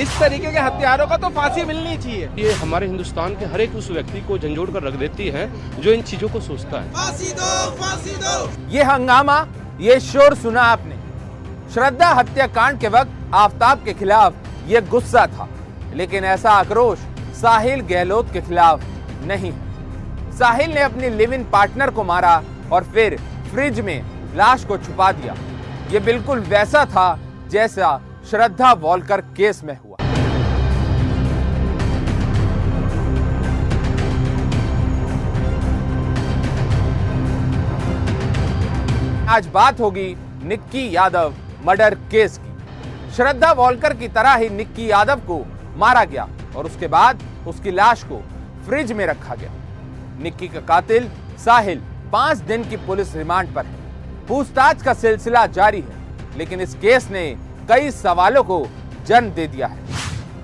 इस तरीके के हत्यारों का तो फांसी मिलनी चाहिए। ये हमारे हिंदुस्तान के हर एक उस व्यक्ति को झंझोड़ कर रख देती है जो इन चीज़ों को सोचता है। फांसी दो, फांसी दो। ये हंगामा ये शोर सुना आपने। श्रद्धा हत्याकांड के वक्त आफ्ताब के खिलाफ ये गुस्सा था लेकिन ऐसा आक्रोश साहिल गहलोत के खिलाफ नहीं। साहिल ने अपनी लिव इन पार्टनर को मारा और फिर फ्रिज में लाश को छुपा दिया। ये बिल्कुल वैसा था जैसा श्रद्धा वॉलकर केस में हुआ। आज बात होगी निक्की यादव मर्डर केस की। श्रद्धा वॉलकर की तरह ही निक्की यादव को मारा गया और उसके बाद उसकी लाश को फ्रिज में रखा गया। निक्की का कातिल साहिल पाँच दिन की पुलिस रिमांड पर है। पूछताछ का सिलसिला जारी है, लेकिन इस केस ने कई सवालों को जन्म दे दिया है।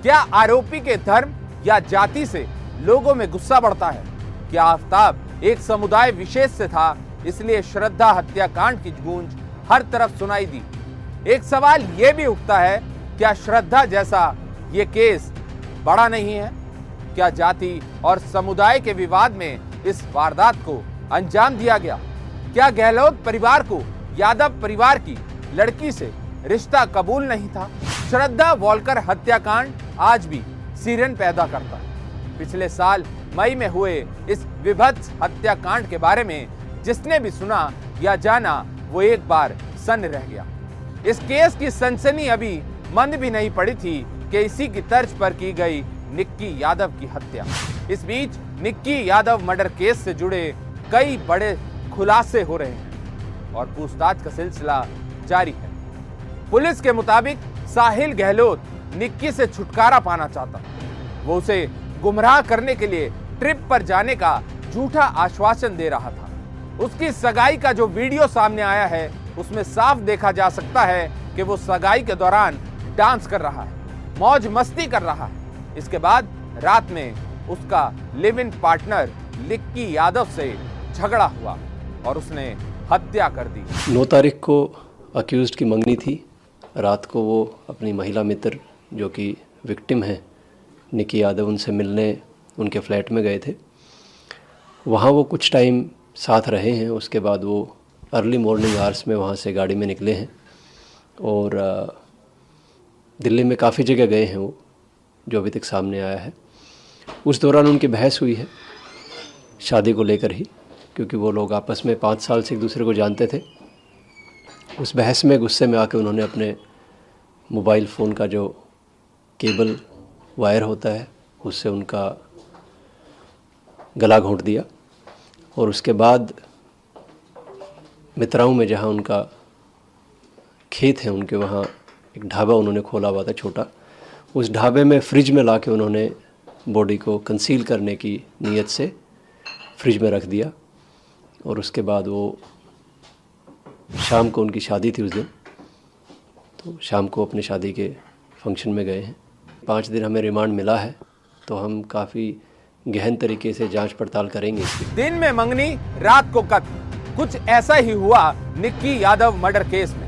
क्या आरोपी के धर्म या जाति से लोगों में गुस्सा बढ़ता है? क्या आफ्ताब एक समुदाय विशेष से था, इसलिए श्रद्धा हत्याकांड की गूंज हर तरफ़ सुनाई दी? एक सवाल यह भी उठता है, क्या श्रद्धा जैसा ये केस बड़ा नहीं है? क्या जाति और समुदाय के विवाद में इस वारदात को अंजाम दिया गया? क्या गहलोत परिवार को यादव परिवार की लड़की से रिश्ता कबूल नहीं था। श्रद्धा वॉलकर हत्याकांड आज भी सीरन पैदा करता। पिछले साल मई में हुए इस विभत्स हत्याकांड के बारे में जिसने भी सुना या जाना, वो एक बार सन रह गया। इस केस की सनसनी अभी मंद भी नहीं पड़ी थी कि इसी की तर्ज पर की गई निक्की यादव की हत्या। इस बीच निक्की यादव मर्डर केस से जुड़े कई बड़े खुलासे हो रहे हैं और पूछताछ का सिलसिला जारी है। पुलिस के मुताबिक साहिल गहलोत निक्की से छुटकारा पाना चाहता। वो उसे गुमराह करने के लिए ट्रिप पर जाने का झूठा आश्वासन दे रहा था। उसकी सगाई का जो वीडियो सामने आया है, उसमें साफ़ देखा जा सकता है कि वो सगाई के दौरान डांस कर रहा है, मौज मस्ती कर रहा है। इसके बाद रात में उसका live in partner Nikki Yadav से झगड़ा हुआ और उसने हत्या कर दी। नौ तारीख को अक्यूज की मंगनी थी। रात को वो अपनी महिला मित्र जो कि विक्टिम है, निकी यादव उनसे मिलने उनके फ्लैट में गए थे। वहाँ वो कुछ टाइम साथ रहे हैं, उसके बाद वो अर्ली मॉर्निंग आवर्स में वहाँ से गाड़ी में निकले हैं और दिल्ली में काफ़ी जगह गए हैं वो, जो अभी तक सामने आया है। उस दौरान उनकी बहस हुई है, शादी को लेकर ही, क्योंकि वो लोग आपस में पाँच साल से एक दूसरे को जानते थे। उस बहस में, गुस्से में आके उन्होंने अपने मोबाइल फ़ोन का जो केबल वायर होता है, उससे उनका गला घोंट दिया। और उसके बाद मित्राओं में जहाँ उनका खेत है, उनके वहाँ एक ढाबा उन्होंने खोला हुआ था छोटा। उस ढाबे में फ्रिज में ला के उन्होंने बॉडी को कंसील करने की नीयत से फ्रिज में रख दिया। और उसके बाद वो शाम को उनकी शादी थी उस दिन। तो शाम को अपनी शादी के फ़ंक्शन में गए हैं। पाँच दिन हमें रिमांड मिला है तो हम काफ़ी गहन तरीके से जाँच पड़ताल करेंगे दिन में मंगनी, रात को कत्ल। कुछ ऐसा ही हुआ निक्की यादव मर्डर केस में।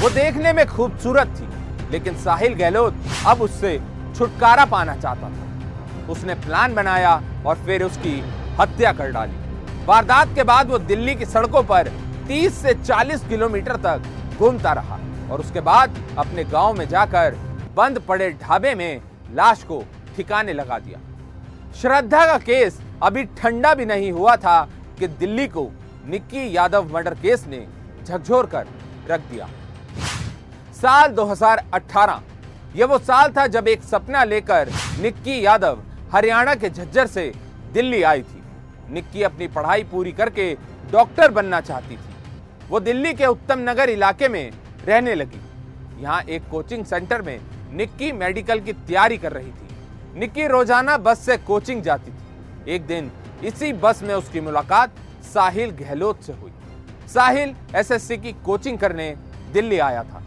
वो देखने में खूबसूरत थी, लेकिन साहिल गहलोत अब उससे छुटकारा पाना चाहता था। उसने प्लान बनाया और फिर उसकी हत्या कर डाली। वारदात के बाद वो दिल्ली की सड़कों पर 30 से 40 किलोमीटर तक घूमता रहा और उसके बाद अपने गाँव में जाकर बंद पड़े ढाबे में लाश को ठिकाने लगा दिया। श्रद्धा का केस अभी ठंडा भी नहीं हुआ था कि दिल्ली को निक्की यादव मर्डर केस ने झकझोर कर रख दिया। साल 2018 यह वो साल था जब एक सपना लेकर निक्की यादव हरियाणा के झज्जर से दिल्ली आई थी। निक्की अपनी पढ़ाई पूरी करके डॉक्टर बनना चाहती थी। वो दिल्ली के उत्तम नगर इलाके में रहने लगी। यहाँ एक कोचिंग सेंटर में निक्की मेडिकल की तैयारी कर रही थी। निक्की रोज़ाना बस से कोचिंग जाती थी। एक दिन इसी बस में उसकी मुलाकात साहिल गहलोत से हुई। साहिल एसएससी की कोचिंग करने दिल्ली आया था।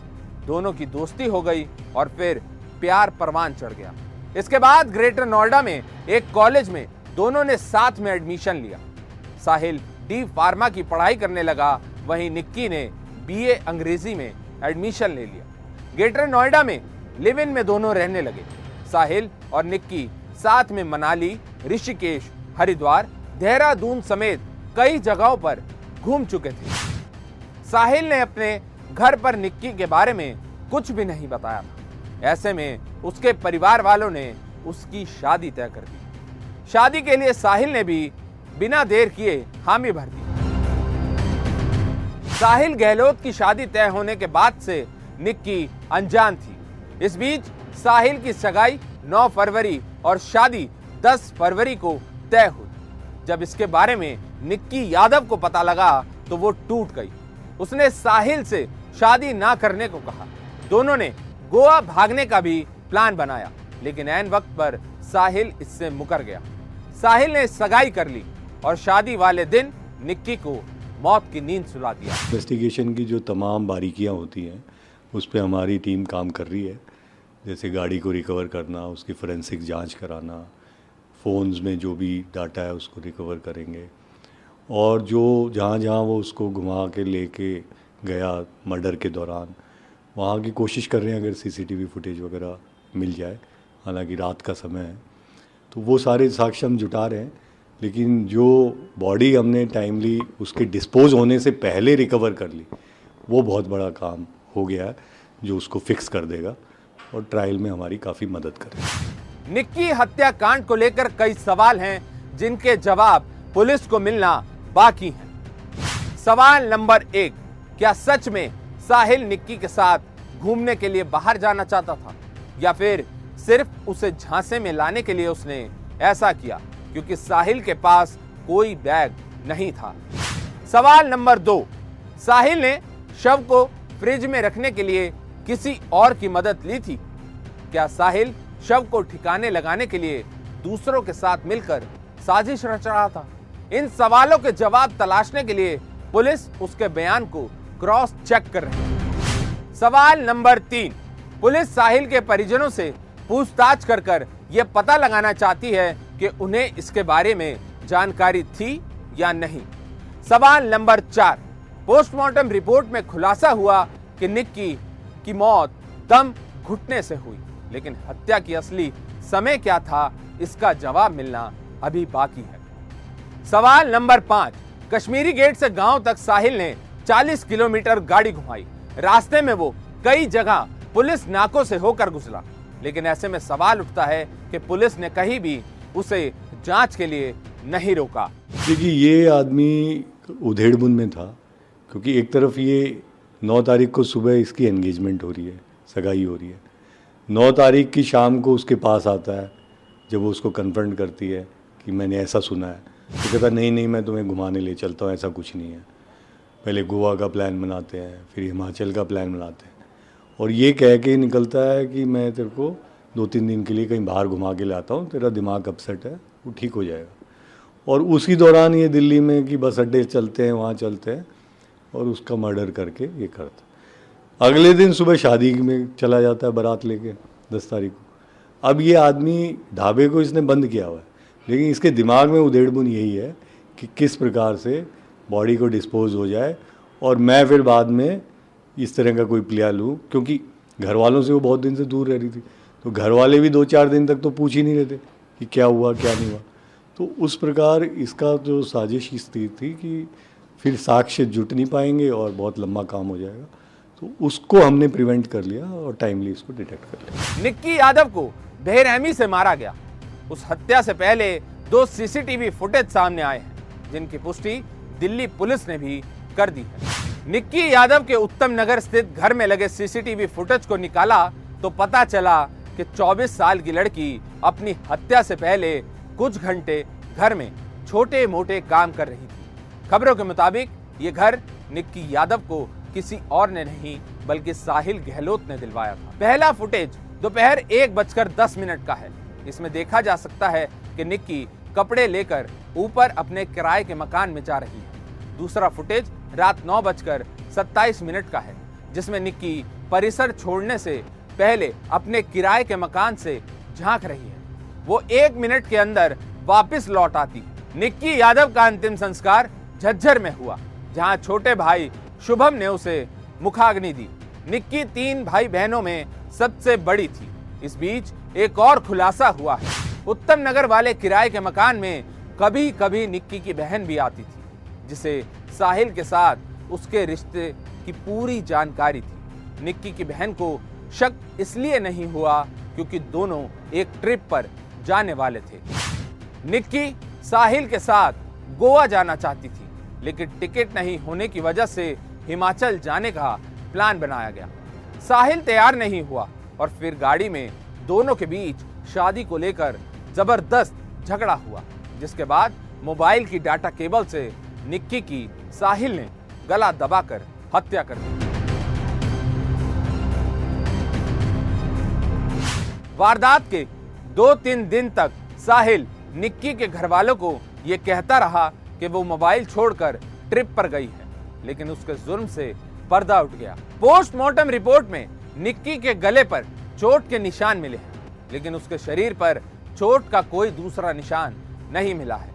दोनों की दोस्ती हो गई और फिर प्यार परवान चढ़ गया। इसके बाद ग्रेटर नोएडा में एक कॉलेज में दोनों ने साथ में एडमिशन लिया। साहिल डी फार्मा की पढ़ाई करने लगा वहीं निक्की ने बीए अंग्रेज़ी में एडमिशन ले लिया। ग्रेटर नोएडा में लिव इन में दोनों रहने लगे। साहिल और निक्की साथ में मनाली, ऋषिकेश, हरिद्वार, देहरादून समेत कई जगहों पर घूम चुके थे। साहिल ने अपने घर पर निक्की के बारे में कुछ भी नहीं बताया था। ऐसे में उसके परिवार वालों ने उसकी शादी तय कर दी। शादी के लिए साहिल ने भी बिना देर किए हामी भर दी। साहिल गहलोत की शादी तय होने के बाद से निक्की अनजान थी। इस बीच साहिल की सगाई 9 फरवरी और शादी 10 फरवरी को तय हुई। जब इसके बारे में निक्की यादव को पता लगा तो वो टूट गई। उसने साहिल से शादी ना करने को कहा। दोनों ने गोवा भागने का भी प्लान बनाया, लेकिन एन वक्त पर साहिल इससे मुकर गया। साहिल ने सगाई कर ली और शादी वाले दिन निक्की को मौत की नींद सुला दिया। इन्वेस्टिगेशन की जो तमाम बारीकियाँ होती हैं, उस पर हमारी टीम काम कर रही है। जैसे गाड़ी को रिकवर करना, उसकी फोरेंसिक जाँच कराना फ़ोन्स में जो भी डाटा है उसको रिकवर करेंगे। और जो जहाँ जहाँ वो उसको घुमा के लेके गया मर्डर के दौरान, वहाँ की कोशिश कर रहे हैं अगर सीसीटीवी फुटेज वगैरह मिल जाए, हालाँकि रात का समय है तो वो सारे साक्ष्य हम जुटा रहे हैं। लेकिन जो बॉडी हमने टाइमली उसके डिस्पोज होने से पहले रिकवर कर ली, वो बहुत बड़ा काम हो गया जो उसको फिक्स कर देगा और ट्रायल में हमारी काफ़ी मदद करेगा। निक्की हत्याकांड को लेकर कई सवाल हैं, जिनके जवाब पुलिस को मिलना बाकी है। सवाल नंबर एक, क्या सच में साहिल निक्की के साथ घूमने के लिए बाहर जाना चाहता था? या फिर सिर्फ़ उसे झांसे में लाने के लिए उसने ऐसा किया? क्योंकि साहिल के पास कोई बैग नहीं था। सवाल नंबर दो, साहिल ने शव को फ्रिज में रखने के लिए किसी और की मदद ली थी? क्या साहिल शव को ठिकाने लगाने के लिए दूसरों के साथ मिलकर साजिश रच रहा था? इन सवालों के जवाब तलाशने के लिए पुलिस उसके बयान को क्रॉस चेक कर रही है। सवाल नंबर तीन, पुलिस साहिल के परिजनों से पूछताछ कर कर यह पता लगाना चाहती है कि उन्हें इसके बारे में जानकारी थी या नहीं। सवाल नंबर चार। पोस्टमार्टम रिपोर्ट में खुलासा हुआ कि निक्की की मौत दम घुटने से हुई, लेकिन हत्या की असली समय क्या था, इसका जवाब मिलना अभी बाकी है। सवाल नंबर पाँच। कश्मीरी गेट से गाँव तक साहिल ने 40 किलोमीटर गाड़ी घुमाई। रास्ते में वो कई जगह पुलिस नाकों से होकर गुजरा, लेकिन ऐसे में सवाल उठता है कि पुलिस ने कहीं भी उसे जाँच के लिए नहीं रोका। देखिए, ये आदमी उधेड़बुन में था, क्योंकि एक तरफ़ ये नौ तारीख को सुबह इसकी एंगेजमेंट हो रही है, सगाई हो रही है। नौ तारीख की शाम को उसके पास आता है, जब वो उसको कन्फ्रंट करती है कि मैंने ऐसा सुना है। तो कहता, नहीं नहीं, मैं तुम्हें घुमाने ले चलता हूँ, ऐसा कुछ नहीं है। पहले गोवा का प्लान बनाते हैं, फिर हिमाचल का प्लान बनाते हैं। और ये कह के निकलता है कि मैं तेरे को दो तीन दिन के लिए कहीं बाहर घुमा के लाता हूँ, तेरा दिमाग अपसेट है, वो ठीक हो जाएगा। और उसी दौरान ये दिल्ली में कि बस अड्डे चलते हैं, वहाँ चलते हैं, और उसका मर्डर करके ये करता अगले दिन सुबह शादी में चला जाता है बारात लेके, दस तारीख को। अब ये आदमी ढाबे को इसने बंद किया हुआ है, लेकिन इसके दिमाग में उधेड़बुन यही है कि किस प्रकार से बॉडी को डिस्पोज हो जाए, और मैं फिर बाद में इस तरह का कोई प्लेयर लूँ, क्योंकि घर वालों से वो बहुत दिन से दूर रह रही थी। तो घर वाले भी दो चार दिन तक तो पूछ ही नहीं थे कि क्या हुआ, क्या नहीं हुआ। तो उस प्रकार इसका जो साजिश स्थिति थी कि फिर साक्ष्य जुट नहीं पाएँगे और बहुत लंबा काम हो जाएगा। तो उसको हमने प्रिवेंट कर लिया और टाइमली इसको डिटेक्ट कर लिया। निक्की यादव को बेरहमी से मारा गया। उस हत्या से पहले दो सीसीटीवी फुटेज सामने आए हैं, जिनकी पुष्टि दिल्ली पुलिस ने भी कर दी है। निक्की यादव के उत्तम नगर स्थित घर में लगे सीसीटीवी फुटेज को निकाला तो पता चला कि 24 साल की लड़की अपनी हत्या से पहले कुछ घंटे घर में छोटे मोटे काम कर रही थी। खबरों के मुताबिक, ये घर निक्की यादव को किसी और ने नहीं, बल्कि साहिल गहलोत ने दिलवाया था। पहला फुटेज दोपहर एक बजकर दस मिनट का है। इसमें देखा जा सकता है कि निक्की कपड़े लेकर ऊपर अपने किराए के मकान में जा रही है। दूसरा फुटेज रात नौ बजकर सत्ताईस मिनट का है, जिसमें निक्की परिसर छोड़ने से पहले अपने किराए के मकान से झाँक रही है। वो एक मिनट के अंदर वापस लौट आती। निक्की यादव का अंतिम संस्कार झज्जर में हुआ, जहाँ छोटे भाई शुभम ने उसे मुखाग्नि दी। निक्की तीन भाई बहनों में सबसे बड़ी थी। इस बीच एक और खुलासा हुआ है। उत्तम नगर वाले किराए के मकान में कभी कभी निक्की की बहन भी आती थी, जिसे साहिल के साथ उसके रिश्ते की पूरी जानकारी थी। निक्की की बहन को शक इसलिए नहीं हुआ क्योंकि दोनों एक ट्रिप पर जाने वाले थे। निक्की साहिल के साथ गोवा जाना चाहती थी, लेकिन टिकट नहीं होने की वजह से हिमाचल जाने का प्लान बनाया गया। साहिल तैयार नहीं हुआ और फिर गाड़ी में दोनों के बीच शादी को लेकर ज़बरदस्त झगड़ा हुआ, जिसके बाद मोबाइल की डाटा केबल से निक्की की साहिल ने गला दबाकर हत्या कर दी। वारदात के दो तीन दिन तक साहिल निक्की के घर वालों को यह कहता रहा कि वो मोबाइल छोड़कर ट्रिप पर गई है, लेकिन उसके जुर्म से पर्दा उठ गया। पोस्टमार्टम रिपोर्ट में निक्की के गले पर चोट के निशान मिले हैं, लेकिन उसके शरीर पर चोट का कोई दूसरा निशान नहीं मिला है।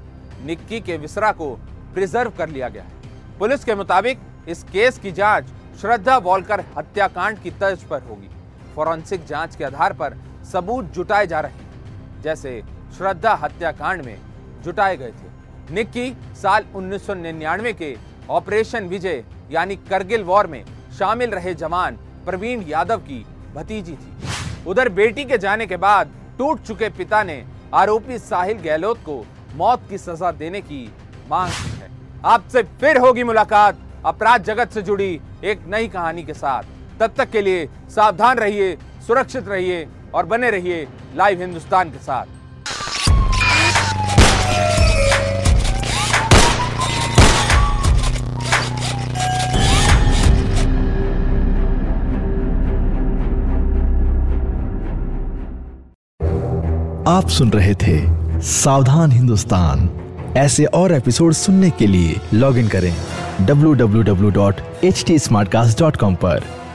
निक्की के विसरा को प्रिजर्व कर लिया गया है। पुलिस के मुताबिक इस केस की जाँच श्रद्धा वॉलकर हत्याकांड की तर्ज पर होगी। फॉरेंसिक जाँच के आधार पर सबूत जुटाए जा रहे हैं। जैसे श्रद्धा हत्याकांड में जुटाए गए थे। निक्की साल 1999 के ऑपरेशन विजय, यानी करगिल वॉर में शामिल रहे जवान प्रवीण यादव की भतीजी थी। उधर बेटी के जाने के बाद टूट चुके पिता ने आरोपी साहिल गहलोत को मौत की सजा देने की मांग की है। आपसे फिर होगी मुलाकात। अपराध जगत से जुड़ी एक नई कहानी के साथ। तब तक के लिए सावधान रहिए। सुरक्षित रहिए और बने रहिए लाइव हिंदुस्तान के साथ। आप सुन रहे थे सावधान हिंदुस्तान। ऐसे और एपिसोड सुनने के लिए लॉग इन करें www.htsmartcast.com पर।